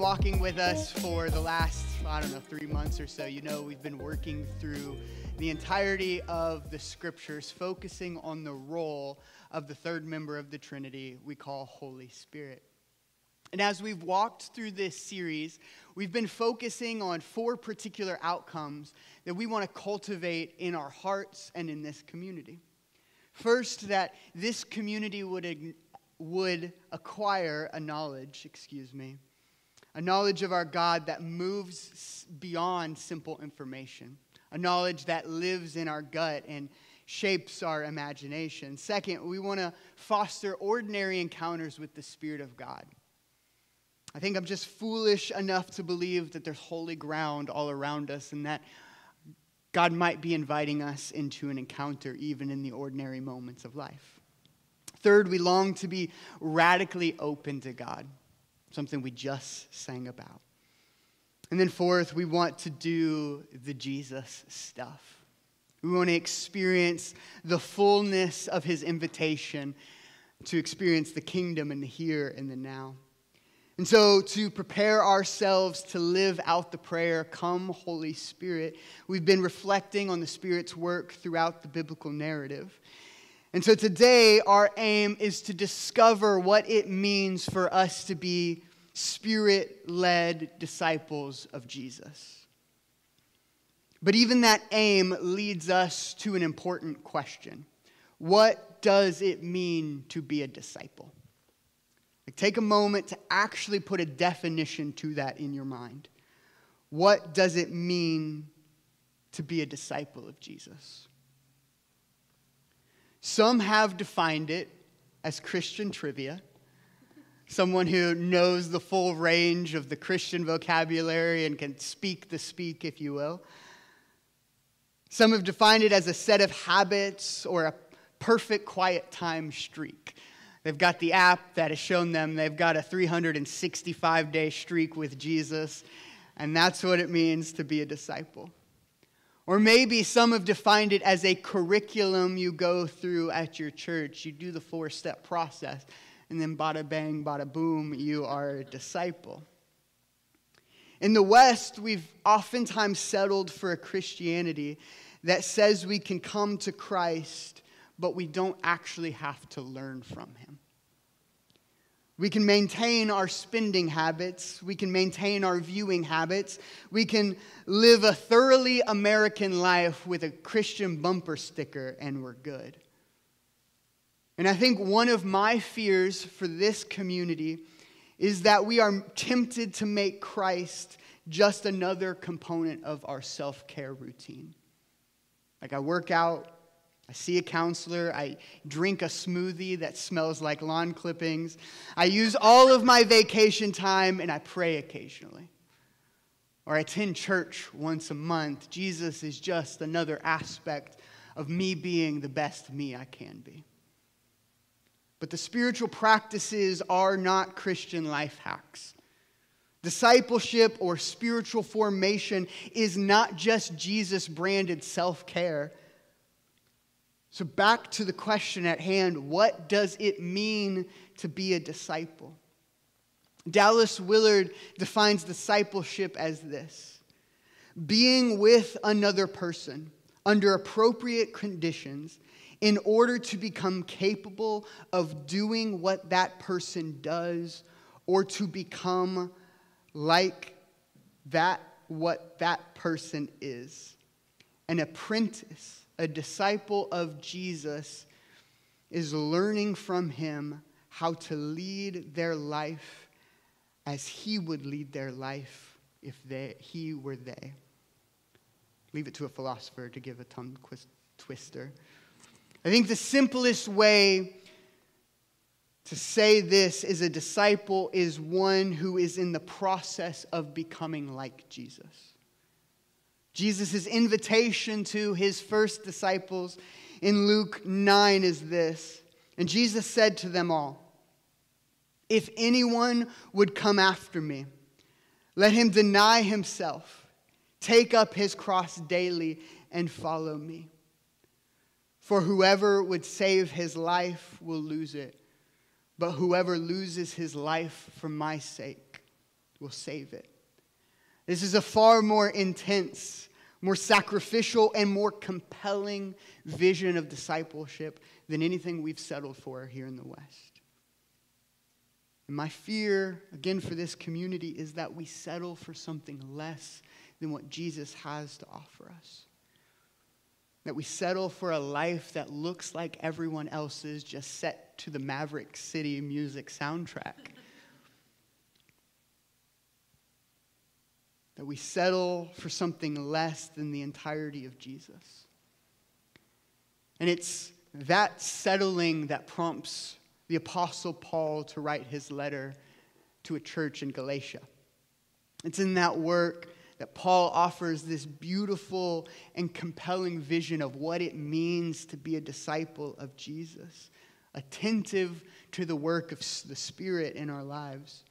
walking with us for the last, I don't know, three months or so, you know we've been working through the entirety of the scriptures, focusing on the role of the third member of the Trinity we call Holy Spirit. And as we've walked through this series, we've been focusing on four particular outcomes that we want to cultivate in our hearts and in this community. First, that this community would, would acquire a knowledge, excuse me, a knowledge of our God that moves beyond simple information, a knowledge that lives in our gut and shapes our imagination. Second, we want to foster ordinary encounters with the Spirit of God. I think I'm just foolish enough to believe that there's holy ground all around us and that God might be inviting us into an encounter even in the ordinary moments of life. Third, we long to be radically open to God something we just sang about. And then, fourth, we want to do the Jesus stuff. We want to experience the fullness of his invitation to experience the kingdom in the here and the now. And so, to prepare ourselves to live out the prayer, Come, Holy Spirit, we've been reflecting on the Spirit's work throughout the biblical narrative. And so today, our aim is to discover what it means for us to be spirit led disciples of Jesus. But even that aim leads us to an important question What does it mean to be a disciple? Like, take a moment to actually put a definition to that in your mind. What does it mean to be a disciple of Jesus? Some have defined it as Christian trivia. Someone who knows the full range of the Christian vocabulary and can speak the speak, if you will. Some have defined it as a set of habits or a perfect quiet time streak. They've got the app that has shown them they've got a 365 day streak with Jesus, and that's what it means to be a disciple. Or maybe some have defined it as a curriculum you go through at your church. You do the four step process, and then bada bang, bada boom, you are a disciple. In the West, we've oftentimes settled for a Christianity that says we can come to Christ, but we don't actually have to learn from him. We can maintain our spending habits. We can maintain our viewing habits. We can live a thoroughly American life with a Christian bumper sticker, and we're good. And I think one of my fears for this community is that we are tempted to make Christ just another component of our self care routine. Like I work out, I see a counselor. I drink a smoothie that smells like lawn clippings. I use all of my vacation time and I pray occasionally. Or I attend church once a month. Jesus is just another aspect of me being the best me I can be. But the spiritual practices are not Christian life hacks. Discipleship or spiritual formation is not just Jesus branded self care so, back to the question at hand what does it mean to be a disciple? Dallas Willard defines discipleship as this being with another person under appropriate conditions in order to become capable of doing what that person does or to become like that what that person is an apprentice a disciple of Jesus is learning from him how to lead their life as he would lead their life if they, he were they. Leave it to a philosopher to give a tongue twister. I think the simplest way to say this is a disciple is one who is in the process of becoming like Jesus. Jesus' invitation to his first disciples in Luke 9 is this. And Jesus said to them all, If anyone would come after me, let him deny himself, take up his cross daily, and follow me. For whoever would save his life will lose it, but whoever loses his life for my sake will save it. This is a far more intense, more sacrificial, and more compelling vision of discipleship than anything we've settled for here in the West. And my fear, again, for this community is that we settle for something less than what Jesus has to offer us. That we settle for a life that looks like everyone else's, just set to the Maverick City music soundtrack. That we settle for something less than the entirety of Jesus. And it's that settling that prompts the Apostle Paul to write his letter to a church in Galatia. It's in that work that Paul offers this beautiful and compelling vision of what it means to be a disciple of Jesus, attentive to the work of the Spirit in our lives.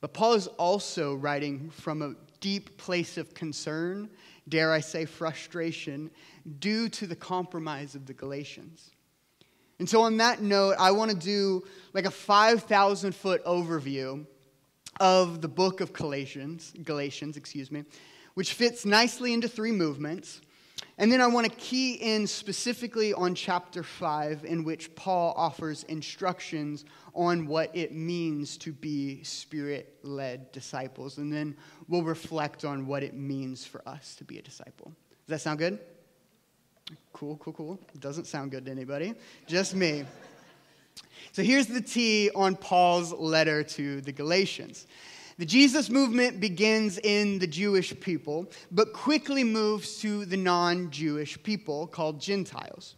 But Paul is also writing from a deep place of concern, dare I say frustration, due to the compromise of the Galatians. And so, on that note, I want to do like a 5,000 foot overview of the book of Galatians, Galatians, excuse me, which fits nicely into three movements. And then I want to key in specifically on chapter 5, in which Paul offers instructions on what it means to be spirit led disciples. And then we'll reflect on what it means for us to be a disciple. Does that sound good? Cool, cool, cool. Doesn't sound good to anybody, just me. So here's the T on Paul's letter to the Galatians. The Jesus movement begins in the Jewish people, but quickly moves to the non Jewish people called Gentiles.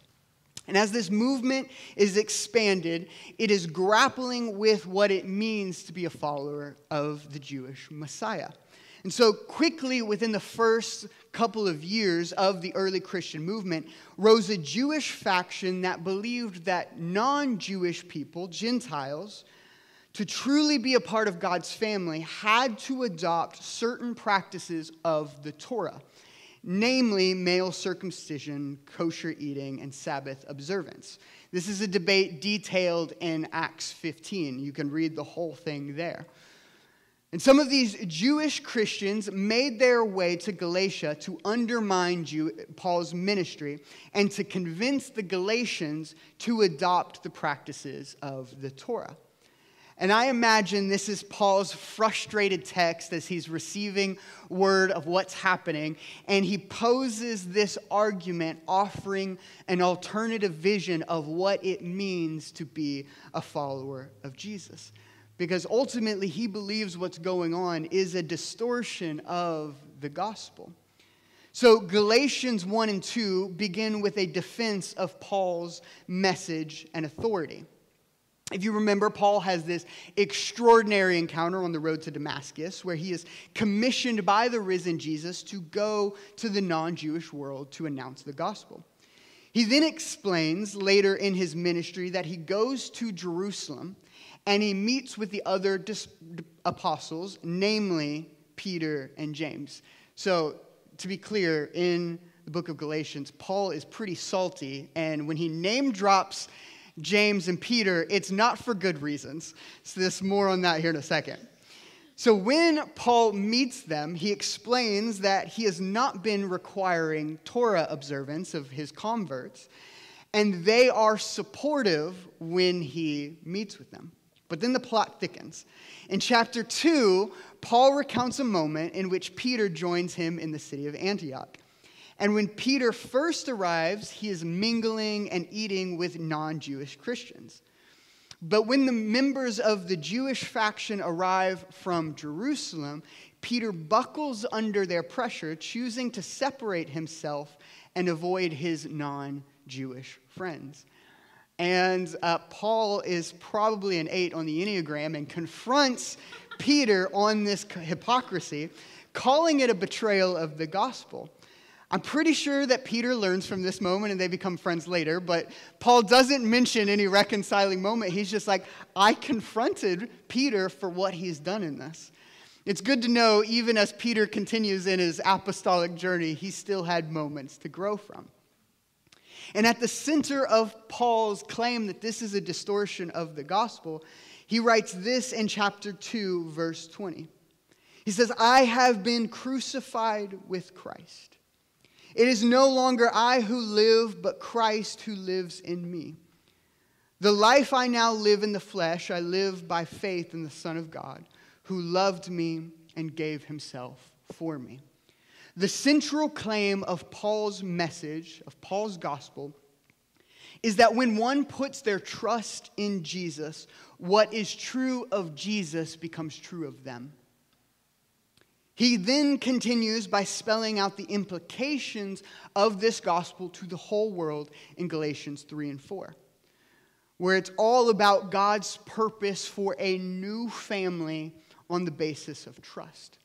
And as this movement is expanded, it is grappling with what it means to be a follower of the Jewish Messiah. And so, quickly within the first couple of years of the early Christian movement, rose a Jewish faction that believed that non Jewish people, Gentiles, to truly be a part of God's family, had to adopt certain practices of the Torah, namely male circumcision, kosher eating, and Sabbath observance. This is a debate detailed in Acts 15. You can read the whole thing there. And some of these Jewish Christians made their way to Galatia to undermine Jew, Paul's ministry and to convince the Galatians to adopt the practices of the Torah. And I imagine this is Paul's frustrated text as he's receiving word of what's happening. And he poses this argument, offering an alternative vision of what it means to be a follower of Jesus because ultimately he believes what's going on is a distortion of the gospel. So, Galatians 1 and 2 begin with a defense of Paul's message and authority. If you remember, Paul has this extraordinary encounter on the road to Damascus where he is commissioned by the risen Jesus to go to the non Jewish world to announce the gospel. He then explains later in his ministry that he goes to Jerusalem and he meets with the other dis- apostles, namely Peter and James. So, to be clear, in the book of Galatians, Paul is pretty salty, and when he name drops James and Peter, it's not for good reasons. So, there's more on that here in a second. So, when Paul meets them, he explains that he has not been requiring Torah observance of his converts, and they are supportive when he meets with them. But then the plot thickens. In chapter 2, Paul recounts a moment in which Peter joins him in the city of Antioch. And when Peter first arrives, he is mingling and eating with non Jewish Christians. But when the members of the Jewish faction arrive from Jerusalem, Peter buckles under their pressure, choosing to separate himself and avoid his non Jewish friends. And uh, Paul is probably an eight on the Enneagram and confronts Peter on this hypocrisy, calling it a betrayal of the gospel. I'm pretty sure that Peter learns from this moment and they become friends later, but Paul doesn't mention any reconciling moment. He's just like, I confronted Peter for what he's done in this. It's good to know, even as Peter continues in his apostolic journey, he still had moments to grow from. And at the center of Paul's claim that this is a distortion of the gospel, he writes this in chapter 2, verse 20. He says, I have been crucified with Christ. It is no longer I who live, but Christ who lives in me. The life I now live in the flesh, I live by faith in the Son of God, who loved me and gave himself for me. The central claim of Paul's message, of Paul's gospel, is that when one puts their trust in Jesus, what is true of Jesus becomes true of them. He then continues by spelling out the implications of this gospel to the whole world in Galatians 3 and 4, where it's all about God's purpose for a new family on the basis of trust.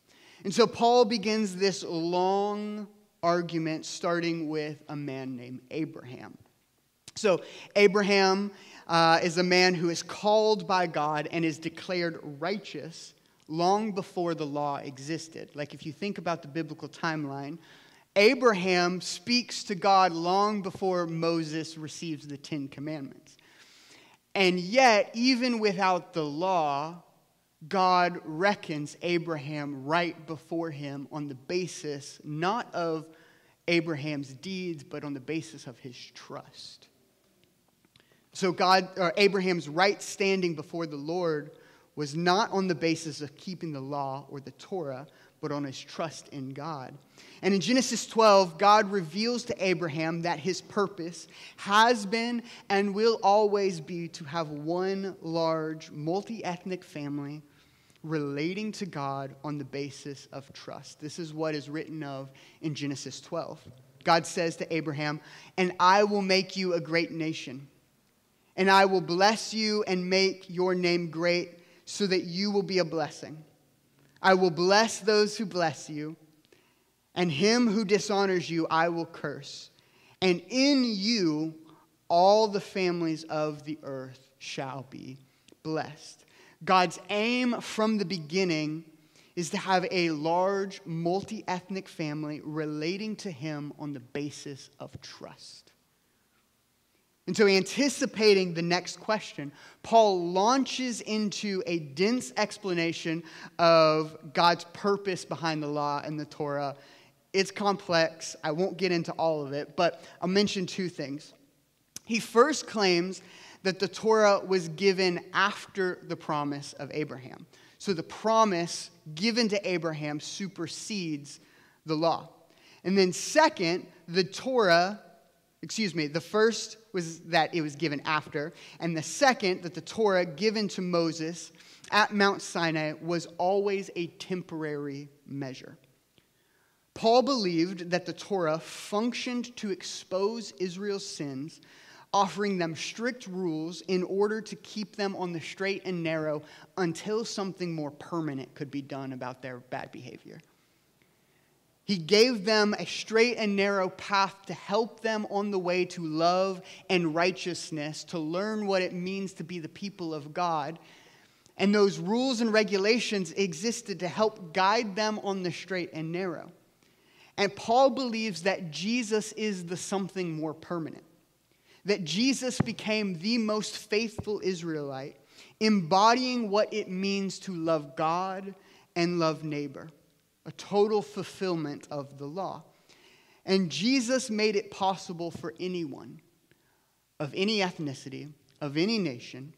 And so Paul begins this long argument starting with a man named Abraham. So, Abraham uh, is a man who is called by God and is declared righteous long before the law existed. Like if you think about the biblical timeline, Abraham speaks to God long before Moses receives the Ten Commandments. And yet, even without the law, God reckons Abraham right before him on the basis not of Abraham's deeds, but on the basis of his trust. So God or Abraham's right standing before the Lord was not on the basis of keeping the law or the Torah, but on his trust in God. And in Genesis 12, God reveals to Abraham that his purpose has been and will always be to have one large, multi ethnic family relating to God on the basis of trust. This is what is written of in Genesis 12. God says to Abraham, And I will make you a great nation, and I will bless you and make your name great so that you will be a blessing. I will bless those who bless you, and him who dishonors you I will curse. And in you all the families of the earth shall be blessed. God's aim from the beginning is to have a large, multi ethnic family relating to him on the basis of trust. And so, anticipating the next question, Paul launches into a dense explanation of God's purpose behind the law and the Torah. It's complex. I won't get into all of it, but I'll mention two things. He first claims that the Torah was given after the promise of Abraham. So, the promise given to Abraham supersedes the law. And then, second, the Torah excuse me, the first was that it was given after, and the second, that the Torah given to Moses at Mount Sinai was always a temporary measure. Paul believed that the Torah functioned to expose Israel's sins, offering them strict rules in order to keep them on the straight and narrow until something more permanent could be done about their bad behavior. He gave them a straight and narrow path to help them on the way to love and righteousness, to learn what it means to be the people of God. And those rules and regulations existed to help guide them on the straight and narrow. And Paul believes that Jesus is the something more permanent, that Jesus became the most faithful Israelite, embodying what it means to love God and love neighbor a total fulfillment of the law. And Jesus made it possible for anyone of any ethnicity, of any nation,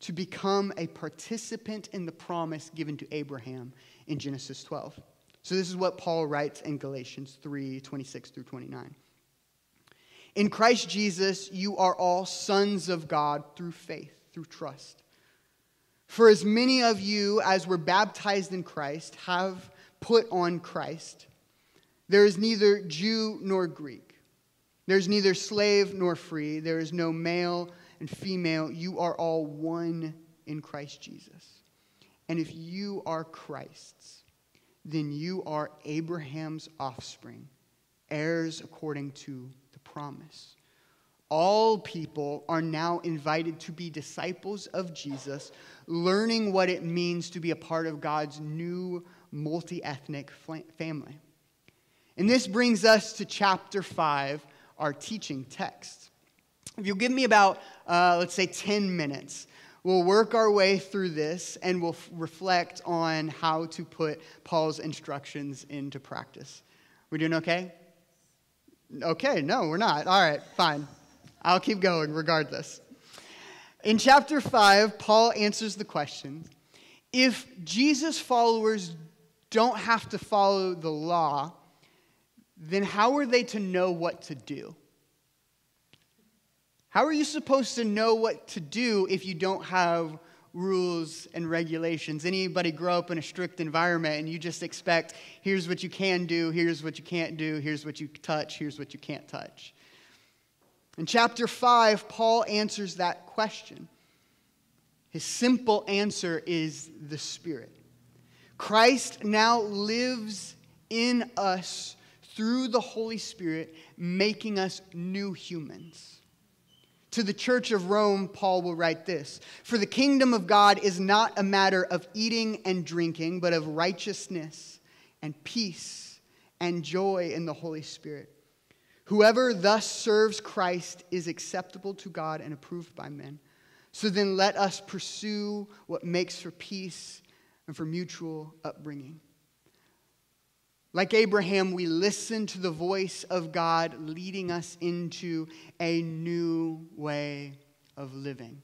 to become a participant in the promise given to Abraham in Genesis 12. So this is what Paul writes in Galatians 3 26 through 29. In Christ Jesus, you are all sons of God through faith, through trust. For as many of you as were baptized in Christ have put on Christ. There is neither Jew nor Greek. There's neither slave nor free. There is no male and female. You are all one in Christ Jesus. And if you are Christ's, then you are Abraham's offspring, heirs according to the promise. All people are now invited to be disciples of Jesus, learning what it means to be a part of God's new multi ethnic family. And this brings us to chapter 5, our teaching text. If you'll give me about, uh, let's say, 10 minutes, We'll work our way through this and we'll f- reflect on how to put Paul's instructions into practice. We doing okay? Okay, no, we're not. All right, fine. I'll keep going regardless. In chapter 5, Paul answers the question if Jesus' followers don't have to follow the law, then how are they to know what to do? How are you supposed to know what to do if you don't have rules and regulations? Anybody grow up in a strict environment and you just expect here's what you can do, here's what you can't do, here's what you touch, here's what you can't touch. In chapter 5, Paul answers that question. His simple answer is the Spirit. Christ now lives in us through the Holy Spirit, making us new humans. To the church of Rome, Paul will write this For the kingdom of God is not a matter of eating and drinking, but of righteousness and peace and joy in the Holy Spirit. Whoever thus serves Christ is acceptable to God and approved by men. So then let us pursue what makes for peace and for mutual upbringing. Like Abraham, we listen to the voice of God leading us into a new way of living.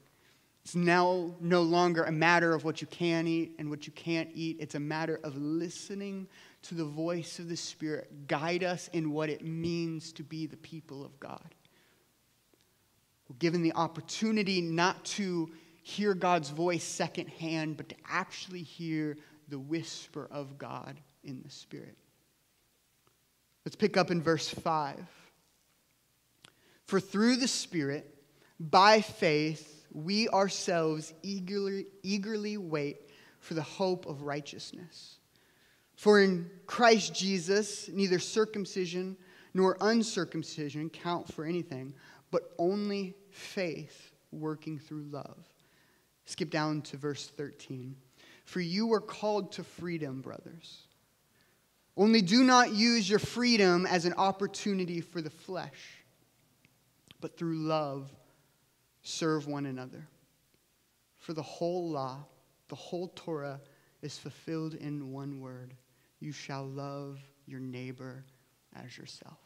It's now no longer a matter of what you can eat and what you can't eat. It's a matter of listening to the voice of the Spirit guide us in what it means to be the people of God. We're given the opportunity not to hear God's voice secondhand, but to actually hear the whisper of God in the Spirit. Let's pick up in verse 5. For through the Spirit, by faith, we ourselves eagerly, eagerly wait for the hope of righteousness. For in Christ Jesus, neither circumcision nor uncircumcision count for anything, but only faith working through love. Skip down to verse 13. For you were called to freedom, brothers. Only do not use your freedom as an opportunity for the flesh, but through love serve one another. For the whole law, the whole Torah, is fulfilled in one word you shall love your neighbor as yourself.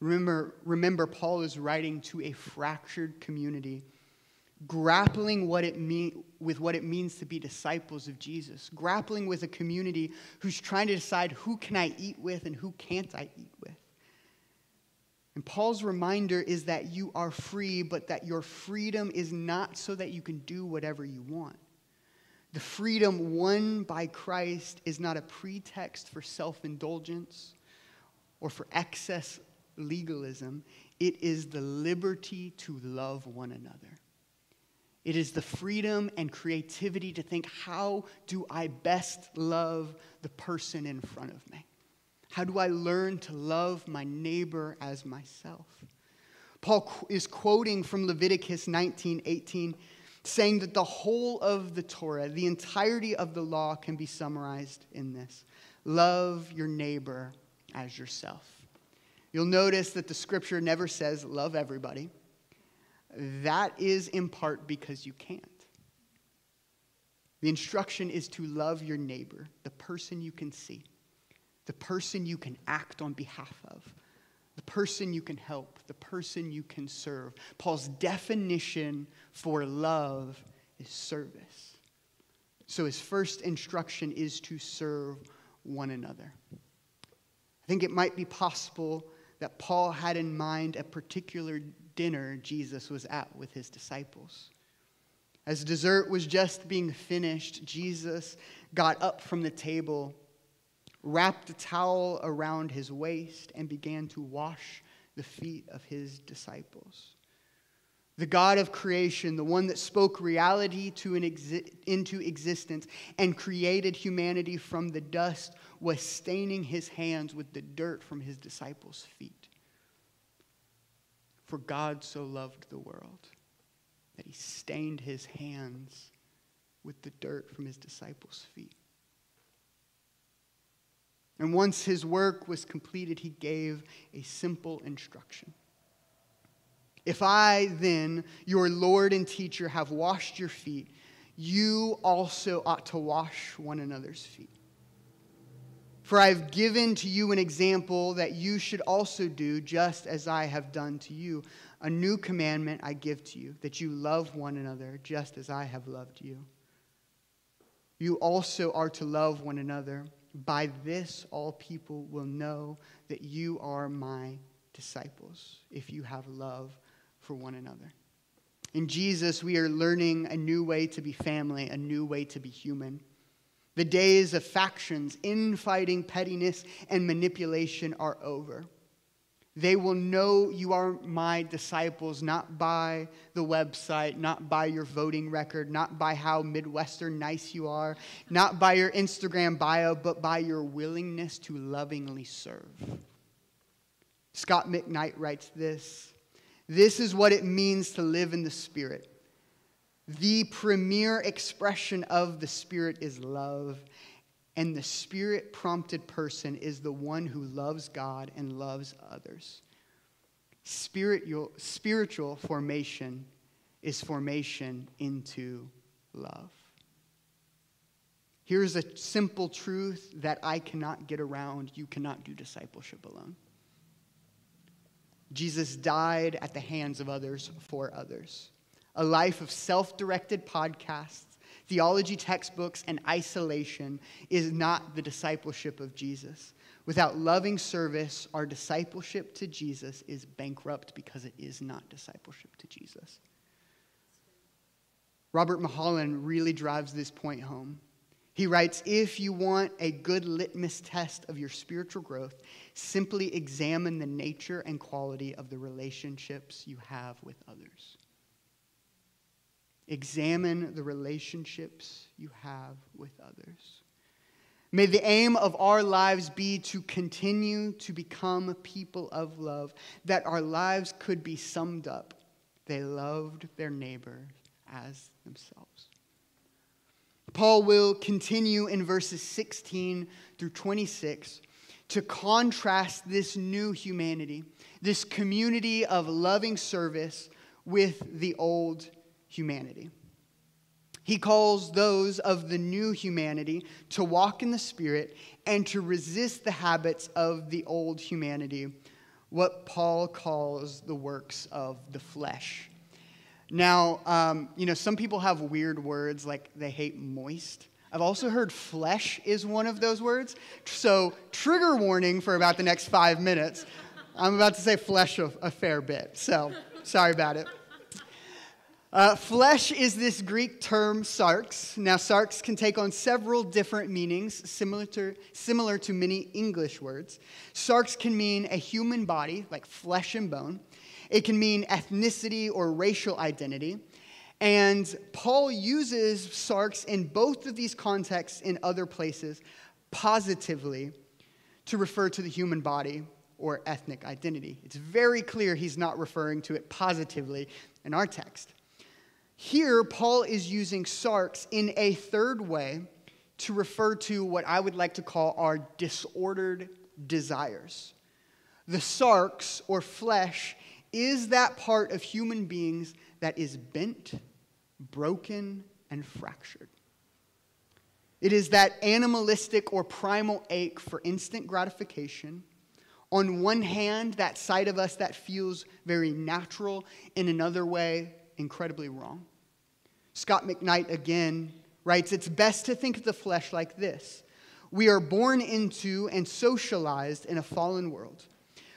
Remember, remember, Paul is writing to a fractured community grappling what it mean, with what it means to be disciples of Jesus, grappling with a community who's trying to decide who can I eat with and who can't I eat with. And Paul's reminder is that you are free, but that your freedom is not so that you can do whatever you want. The freedom won by Christ is not a pretext for self indulgence or for excess legalism. It is the liberty to love one another. It is the freedom and creativity to think, how do I best love the person in front of me? How do I learn to love my neighbor as myself? Paul is quoting from Leviticus 19 18, saying that the whole of the Torah, the entirety of the law, can be summarized in this love your neighbor as yourself. You'll notice that the scripture never says love everybody. That is in part because you can't. The instruction is to love your neighbor, the person you can see, the person you can act on behalf of, the person you can help, the person you can serve. Paul's definition for love is service. So his first instruction is to serve one another. I think it might be possible that Paul had in mind a particular dinner Jesus was at with his disciples. As dessert was just being finished, Jesus got up from the table, wrapped a towel around his waist, and began to wash the feet of his disciples. The God of creation, the one that spoke reality to an exi- into existence and created humanity from the dust, was staining his hands with the dirt from his disciples' feet. For God so loved the world that he stained his hands with the dirt from his disciples' feet. And once his work was completed, he gave a simple instruction If I then, your Lord and teacher, have washed your feet, you also ought to wash one another's feet. For I have given to you an example that you should also do, just as I have done to you. A new commandment I give to you, that you love one another, just as I have loved you. You also are to love one another. By this, all people will know that you are my disciples, if you have love for one another. In Jesus, we are learning a new way to be family, a new way to be human. The days of factions, infighting, pettiness, and manipulation are over. They will know you are my disciples not by the website, not by your voting record, not by how Midwestern nice you are, not by your Instagram bio, but by your willingness to lovingly serve. Scot McKnight writes this This is what it means to live in the Spirit. The premier expression of the Spirit is love, and the Spirit prompted person is the one who loves God and loves others. Spiritual, spiritual formation is formation into love. Here's a simple truth that I cannot get around. You cannot do discipleship alone. Jesus died at the hands of others for others. A life of self directed podcasts theology textbooks, and isolation is not the discipleship of Jesus. Without loving service, our discipleship to Jesus is bankrupt because it is not discipleship to Jesus. Robert Mulholland really drives this point home. He writes If you want a good litmus test of your spiritual growth, simply examine the nature and quality of the relationships you have with others. Examine the relationships you have with others. May the aim of our lives be to continue to become people of love, that our lives could be summed up. They loved their neighbor as themselves. Paul will continue in verses 16 through 26 to contrast this new humanity, this community of loving service with the old humanity. He calls those of the new humanity to walk in the Spirit and to resist the habits of the old humanity, what Paul calls the works of the flesh. Now, um, you know, some people have weird words like they hate moist. I've also heard flesh is one of those words. So, trigger warning for about the next five minutes. I'm about to say flesh a, a fair bit. So, sorry about it. Uh, flesh is this Greek term sarx. Now, sarx can take on several different meanings, similar to, similar to many English words. Sarx can mean a human body, like flesh and bone. It can mean ethnicity or racial identity. And Paul uses sarx in both of these contexts in other places positively to refer to the human body or ethnic identity. It's very clear he's not referring to it positively in our text. Here, Paul is using sarx in a third way to refer to what I would like to call our disordered desires. The sarx, or flesh, is that part of human beings that is bent, broken, and fractured. It is that animalistic or primal ache for instant gratification. On one hand, that side of us that feels very natural, in another way, incredibly wrong. Scot McKnight again writes It's best to think of the flesh like this We are born into and socialized in a fallen world.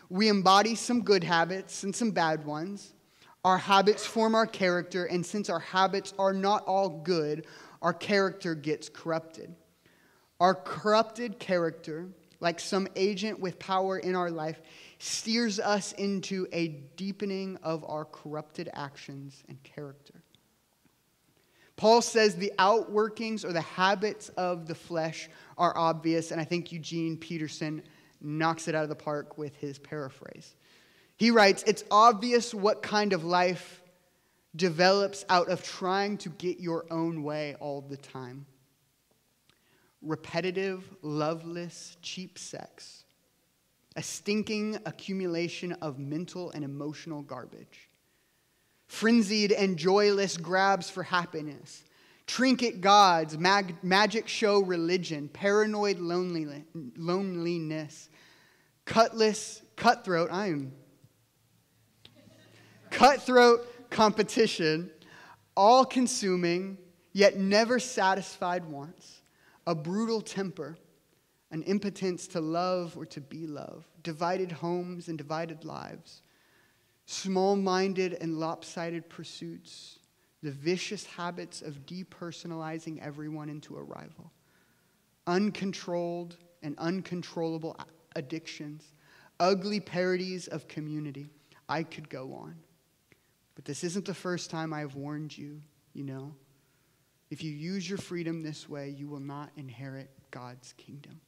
We embody some good habits and some bad ones. Our habits form our character, and since our habits are not all good, our character gets corrupted. Our corrupted character, like some agent with power in our life, steers us into a deepening of our corrupted actions and character. Paul says the outworkings or the habits of the flesh are obvious, and I think Eugene Peterson knocks it out of the park with his paraphrase. He writes, It's obvious what kind of life develops out of trying to get your own way all the time repetitive, loveless, cheap sex a stinking accumulation of mental and emotional garbage, frenzied and joyless grabs for happiness, trinket gods, mag- magic show religion, paranoid loneliness, cutlass, cutthroat, I am cutthroat competition, all consuming, yet never satisfied wants, a brutal temper, an impotence to love or to be loved, divided homes and divided lives, small minded and lopsided pursuits, the vicious habits of depersonalizing everyone into a rival, uncontrolled and uncontrollable addictions, ugly parodies of community. I could go on. But this isn't the first time I've warned you, you know. If you use your freedom this way, you will not inherit God's kingdom.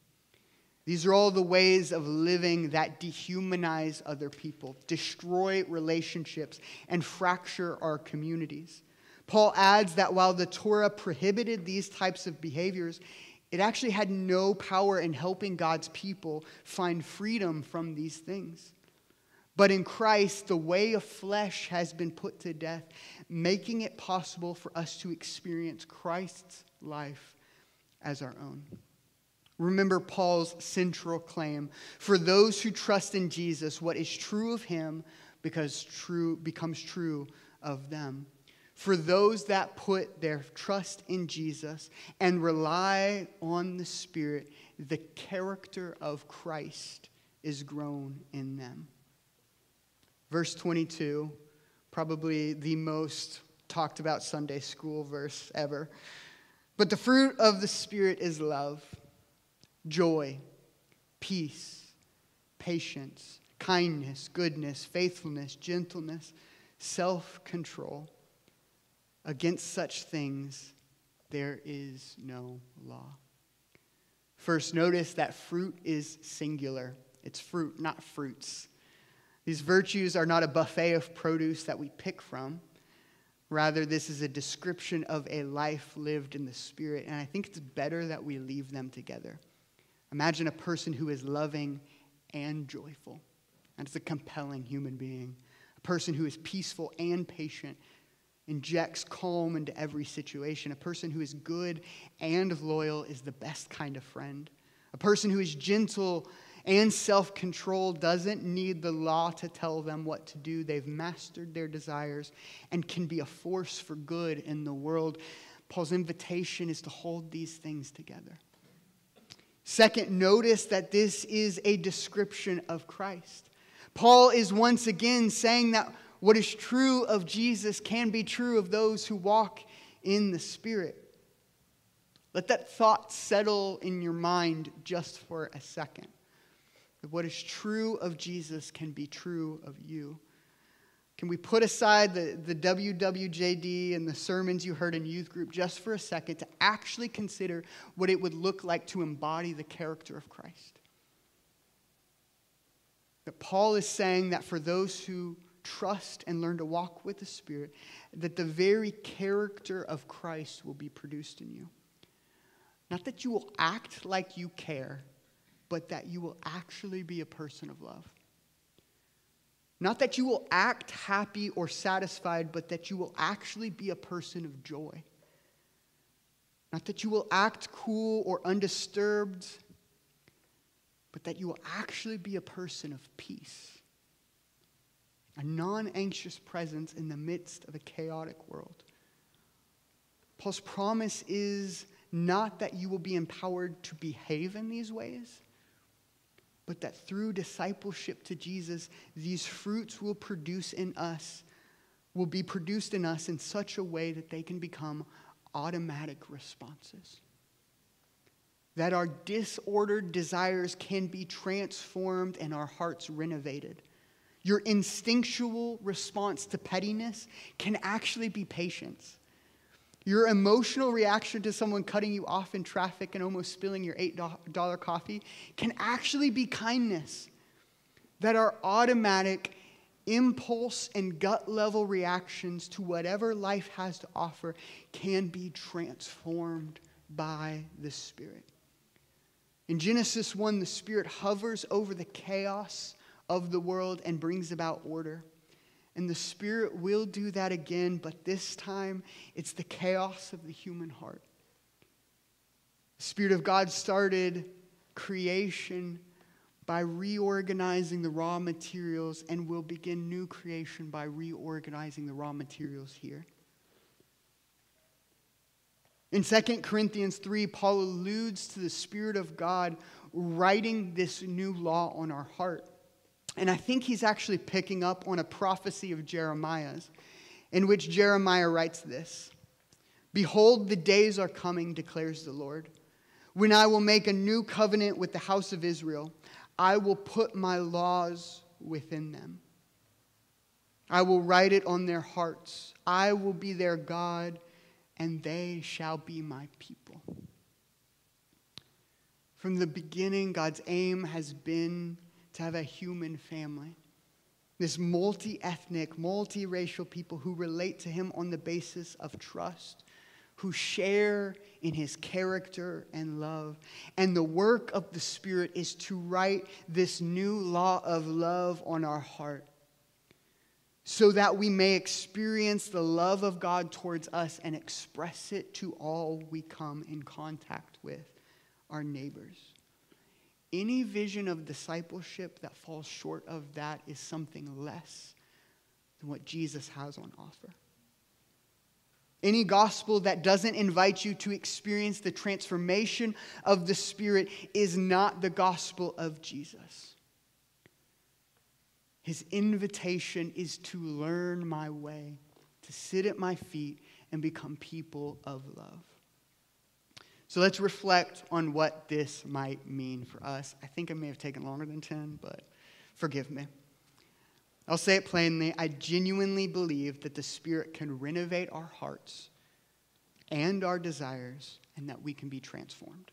These are all the ways of living that dehumanize other people, destroy relationships, and fracture our communities. Paul adds that while the Torah prohibited these types of behaviors, it actually had no power in helping God's people find freedom from these things. But in Christ, the way of flesh has been put to death, making it possible for us to experience Christ's life as our own. Remember Paul's central claim for those who trust in Jesus, what is true of him because true becomes true of them. For those that put their trust in Jesus and rely on the Spirit, the character of Christ is grown in them. Verse 22, probably the most talked about Sunday school verse ever. But the fruit of the Spirit is love, joy, peace, patience, kindness, goodness, faithfulness, gentleness, self control. Against such things, there is no law. First, notice that fruit is singular. It's fruit, not fruits. These virtues are not a buffet of produce that we pick from. Rather, this is a description of a life lived in the Spirit, and I think it's better that we leave them together. Imagine a person who is loving and joyful. That's a compelling human being. A person who is peaceful and patient, injects calm into every situation. A person who is good and loyal is the best kind of friend. A person who is gentle and self control doesn't need the law to tell them what to do. They've mastered their desires and can be a force for good in the world. Paul's invitation is to hold these things together. Second, notice that this is a description of Christ. Paul is once again saying that what is true of Jesus can be true of those who walk in the Spirit. Let that thought settle in your mind just for a second that what is true of Jesus can be true of you. Can we put aside the, the WWJD and the sermons you heard in youth group just for a second to actually consider what it would look like to embody the character of Christ? That Paul is saying that for those who trust and learn to walk with the Spirit, that the very character of Christ will be produced in you. Not that you will act like you care, but that you will actually be a person of love. Not that you will act happy or satisfied, but that you will actually be a person of joy. Not that you will act cool or undisturbed, but that you will actually be a person of peace. A non anxious presence in the midst of a chaotic world. Paul's promise is not that you will be empowered to behave in these ways, but that through discipleship to Jesus, these fruits will produce in us, will be produced in us in such a way that they can become automatic responses. That our disordered desires can be transformed and our hearts renovated. Your instinctual response to pettiness can actually be patience. Your emotional reaction to someone cutting you off in traffic and almost spilling your $8 coffee can actually be kindness. That our automatic impulse and gut level reactions to whatever life has to offer can be transformed by the Spirit. In Genesis 1, the Spirit hovers over the chaos of the world and brings about order. And the Spirit will do that again, but this time it's the chaos of the human heart. The Spirit of God started creation by reorganizing the raw materials and will begin new creation by reorganizing the raw materials here. In 2 Corinthians 3, Paul alludes to the Spirit of God writing this new law on our heart. And I think he's actually picking up on a prophecy of Jeremiah's, in which Jeremiah writes this Behold, the days are coming, declares the Lord, when I will make a new covenant with the house of Israel. I will put my laws within them. I will write it on their hearts. I will be their God, and they shall be my people. From the beginning, God's aim has been to have a human family. This multi ethnic, multiracial people who relate to Him on the basis of trust, who share in His character and love. And the work of the Spirit is to write this new law of love on our heart so that we may experience the love of God towards us and express it to all we come in contact with our neighbors. Any vision of discipleship that falls short of that is something less than what Jesus has on offer. Any gospel that doesn't invite you to experience the transformation of the Spirit is not the gospel of Jesus. His invitation is to learn my way, to sit at my feet and become people of love. So let's reflect on what this might mean for us. I think I may have taken longer than 10, but forgive me. I'll say it plainly. I genuinely believe that the Spirit can renovate our hearts and our desires and that we can be transformed.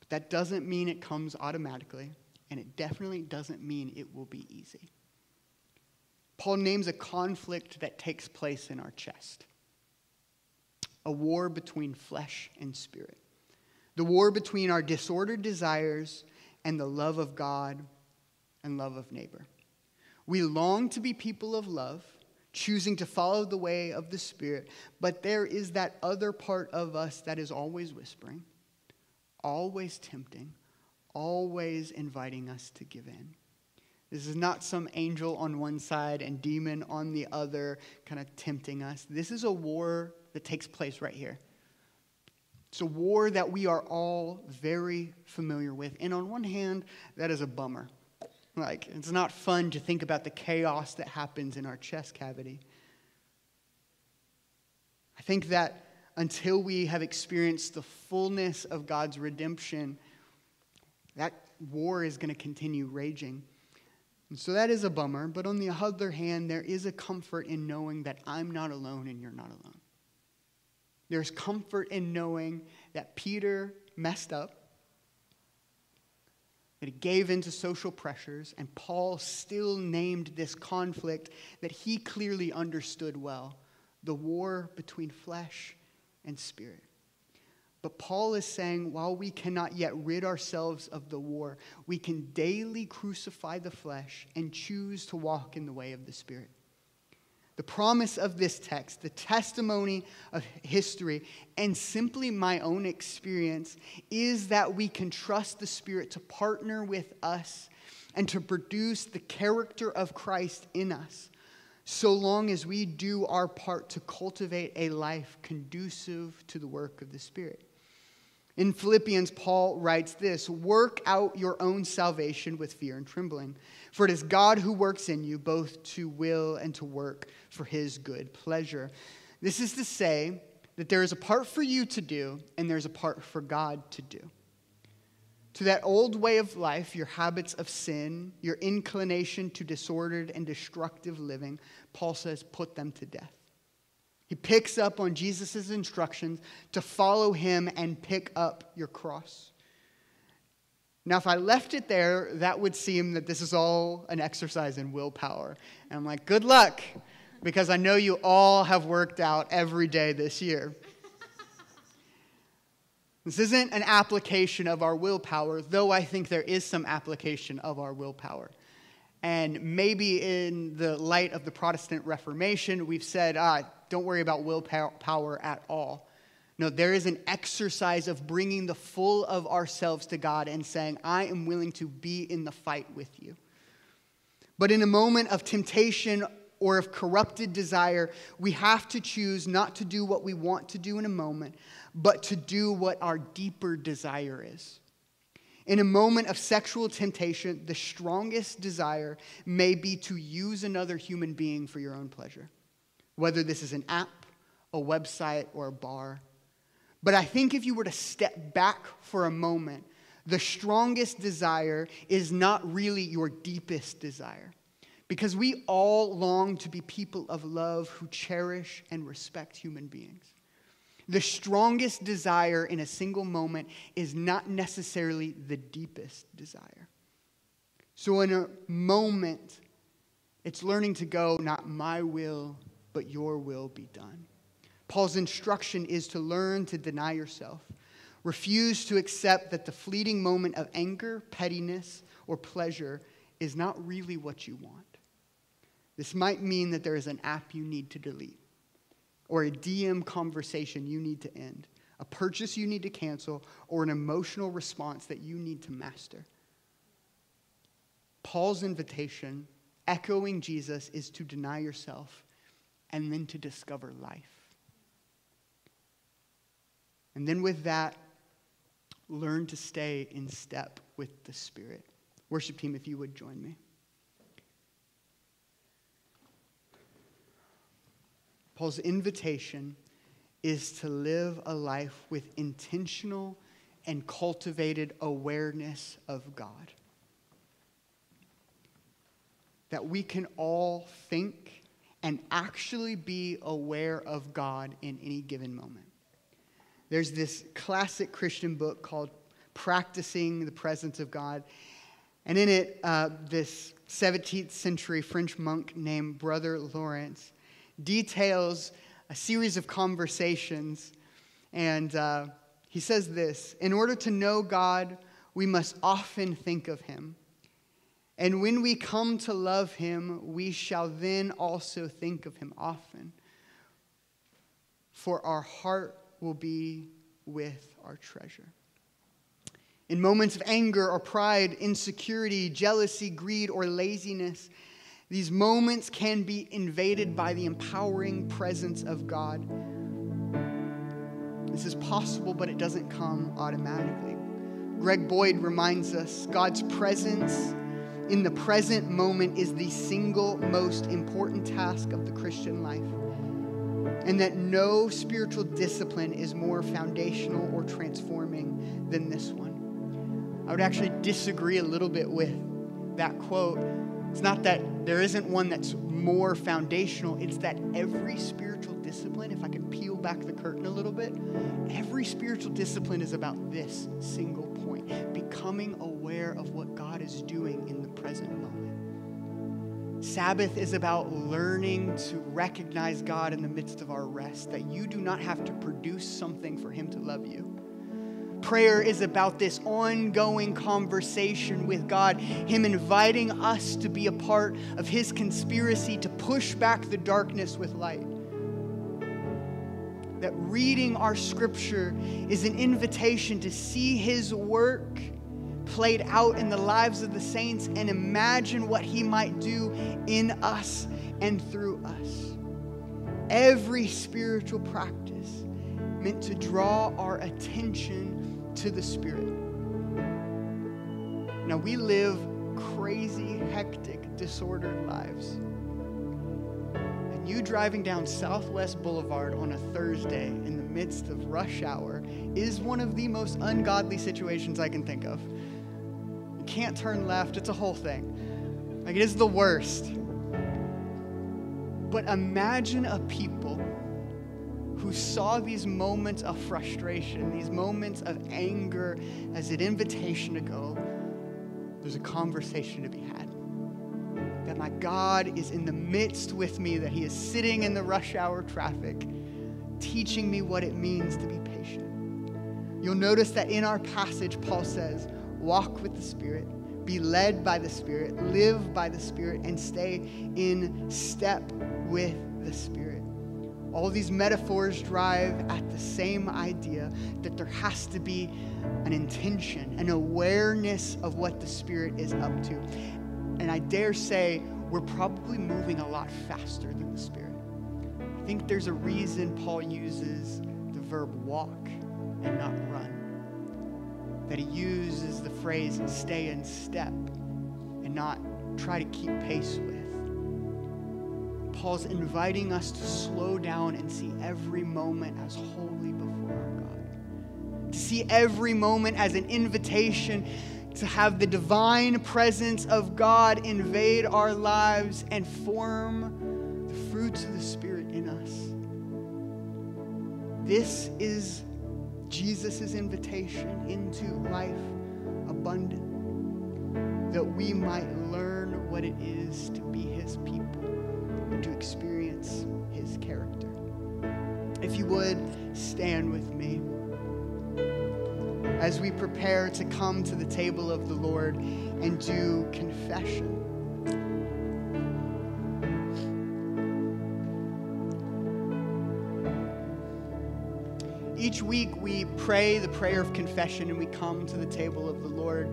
But that doesn't mean it comes automatically, and it definitely doesn't mean it will be easy. Paul names a conflict that takes place in our chest a war between flesh and spirit. The war between our disordered desires and the love of God and love of neighbor. We long to be people of love, choosing to follow the way of the Spirit, but there is that other part of us that is always whispering, always tempting, always inviting us to give in. This is not some angel on one side and demon on the other, kind of tempting us. This is a war that takes place right here. It's a war that we are all very familiar with. And on one hand, that is a bummer. Like, it's not fun to think about the chaos that happens in our chest cavity. I think that until we have experienced the fullness of God's redemption, that war is going to continue raging. And so that is a bummer. But on the other hand, there is a comfort in knowing that I'm not alone and you're not alone. There's comfort in knowing that Peter messed up, that he gave in to social pressures, and Paul still named this conflict that he clearly understood well the war between flesh and spirit. But Paul is saying while we cannot yet rid ourselves of the war, we can daily crucify the flesh and choose to walk in the way of the Spirit. The promise of this text, the testimony of history, and simply my own experience is that we can trust the Spirit to partner with us and to produce the character of Christ in us, so long as we do our part to cultivate a life conducive to the work of the Spirit. In Philippians, Paul writes this Work out your own salvation with fear and trembling, for it is God who works in you both to will and to work for his good pleasure. This is to say that there is a part for you to do, and there's a part for God to do. To that old way of life, your habits of sin, your inclination to disordered and destructive living, Paul says, put them to death. He picks up on Jesus' instructions to follow him and pick up your cross. Now, if I left it there, that would seem that this is all an exercise in willpower. And I'm like, good luck, because I know you all have worked out every day this year. this isn't an application of our willpower, though I think there is some application of our willpower. And maybe in the light of the Protestant Reformation, we've said, ah, don't worry about willpower at all. No, there is an exercise of bringing the full of ourselves to God and saying, I am willing to be in the fight with you. But in a moment of temptation or of corrupted desire, we have to choose not to do what we want to do in a moment, but to do what our deeper desire is. In a moment of sexual temptation, the strongest desire may be to use another human being for your own pleasure, whether this is an app, a website, or a bar. But I think if you were to step back for a moment, the strongest desire is not really your deepest desire. Because we all long to be people of love who cherish and respect human beings. The strongest desire in a single moment is not necessarily the deepest desire. So, in a moment, it's learning to go, not my will, but your will be done. Paul's instruction is to learn to deny yourself. Refuse to accept that the fleeting moment of anger, pettiness, or pleasure is not really what you want. This might mean that there is an app you need to delete, or a DM conversation you need to end, a purchase you need to cancel, or an emotional response that you need to master. Paul's invitation, echoing Jesus, is to deny yourself and then to discover life. And then with that, learn to stay in step with the Spirit. Worship team, if you would join me. Paul's invitation is to live a life with intentional and cultivated awareness of God. That we can all think and actually be aware of God in any given moment. There's this classic Christian book called Practicing the Presence of God. And in it, uh, this 17th century French monk named Brother Lawrence details a series of conversations. And uh, he says this In order to know God, we must often think of him. And when we come to love him, we shall then also think of him often. For our heart will be with our treasure. In moments of anger or pride, insecurity, jealousy, greed, or laziness, these moments can be invaded by the empowering presence of God. This is possible, but it doesn't come automatically. Greg Boyd reminds us God's presence in the present moment is the single most important task of the Christian life, and that no spiritual discipline is more foundational or transforming than this one. I would actually disagree a little bit with that quote it's not that there isn't one that's more foundational, it's that every spiritual discipline, if I can peel back the curtain a little bit, every spiritual discipline is about this single point becoming aware of what God is doing in the present moment. Sabbath is about learning to recognize God in the midst of our rest, that you do not have to produce something for Him to love you Prayer is about this ongoing conversation with God, Him inviting us to be a part of His conspiracy to push back the darkness with light. That reading our scripture is an invitation to see His work played out in the lives of the saints and imagine what He might do in us and through us. Every spiritual practice meant to draw our attention to the Spirit. Now, we live crazy, hectic, disordered lives. And you driving down Southwest Boulevard on a Thursday in the midst of rush hour is one of the most ungodly situations I can think of. You can't turn left, it's a whole thing. Like, it is the worst. But imagine a people who saw these moments of frustration, these moments of anger as an invitation to go, there's a conversation to be had. That my God is in the midst with me, that He is sitting in the rush hour traffic, teaching me what it means to be patient. You'll notice that in our passage, Paul says, walk with the Spirit, be led by the Spirit, live by the Spirit, and stay in step with the Spirit. All these metaphors drive at the same idea that there has to be an intention, an awareness of what the Spirit is up to. And I dare say we're probably moving a lot faster than the Spirit. I think there's a reason Paul uses the verb walk and not run that he uses the phrase stay in step and not try to keep pace with. Paul's inviting us to slow down and see every moment as holy before our God. To see every moment as an invitation to have the divine presence of God invade our lives and form the fruits of the Spirit in us. This is Jesus' invitation into life abundant, that we might learn what it is to be his people to experience his character. If you would, stand with me as we prepare to come to the table of the Lord and do confession. Each week we pray the prayer of confession and we come to the table of the Lord.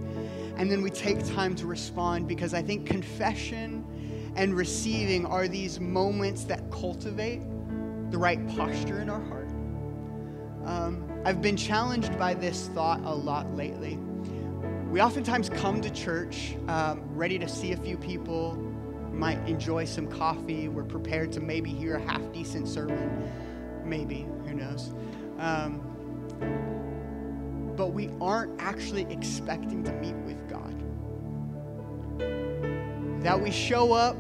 And then we take time to respond because I think confession and receiving are these moments that cultivate the right posture in our heart. Um, I've been challenged by this thought a lot lately. We oftentimes come to church um, ready to see a few people, might enjoy some coffee. We're prepared to maybe hear a half decent sermon. Maybe, who knows? Um, but we aren't actually expecting to meet with God. That we show up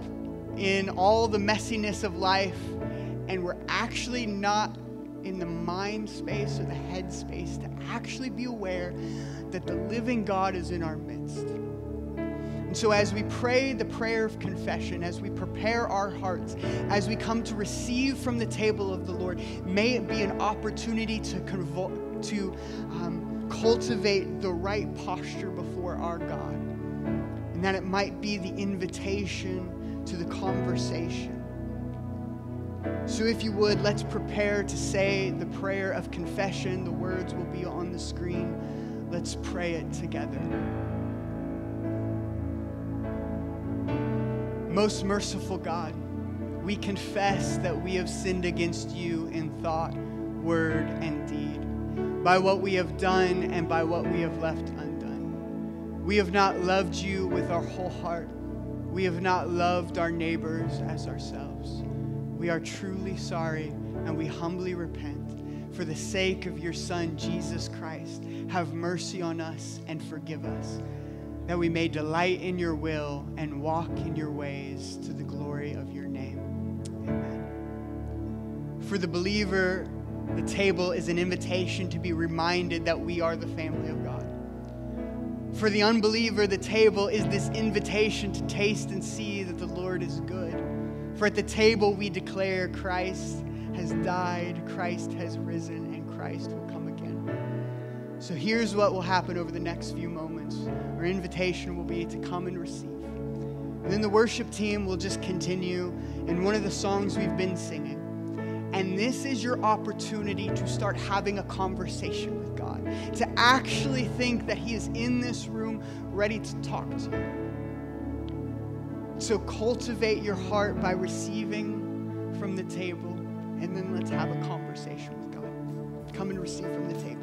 in all the messiness of life and we're actually not in the mind space or the head space to actually be aware that the living God is in our midst. And so, as we pray the prayer of confession, as we prepare our hearts, as we come to receive from the table of the Lord, may it be an opportunity to, convo- to um, cultivate the right posture before our God. And that it might be the invitation to the conversation. So, if you would, let's prepare to say the prayer of confession. The words will be on the screen. Let's pray it together. Most merciful God, we confess that we have sinned against you in thought, word, and deed, by what we have done and by what we have left. We have not loved you with our whole heart. We have not loved our neighbors as ourselves. We are truly sorry and we humbly repent. For the sake of your Son, Jesus Christ, have mercy on us and forgive us that we may delight in your will and walk in your ways to the glory of your name. Amen. For the believer, the table is an invitation to be reminded that we are the family of God. For the unbeliever, the table is this invitation to taste and see that the Lord is good. For at the table, we declare Christ has died, Christ has risen, and Christ will come again. So here's what will happen over the next few moments. Our invitation will be to come and receive. And then the worship team will just continue in one of the songs we've been singing. And this is your opportunity to start having a conversation to actually think that He is in this room ready to talk to you. So cultivate your heart by receiving from the table, and then let's have a conversation with God. Come and receive from the table.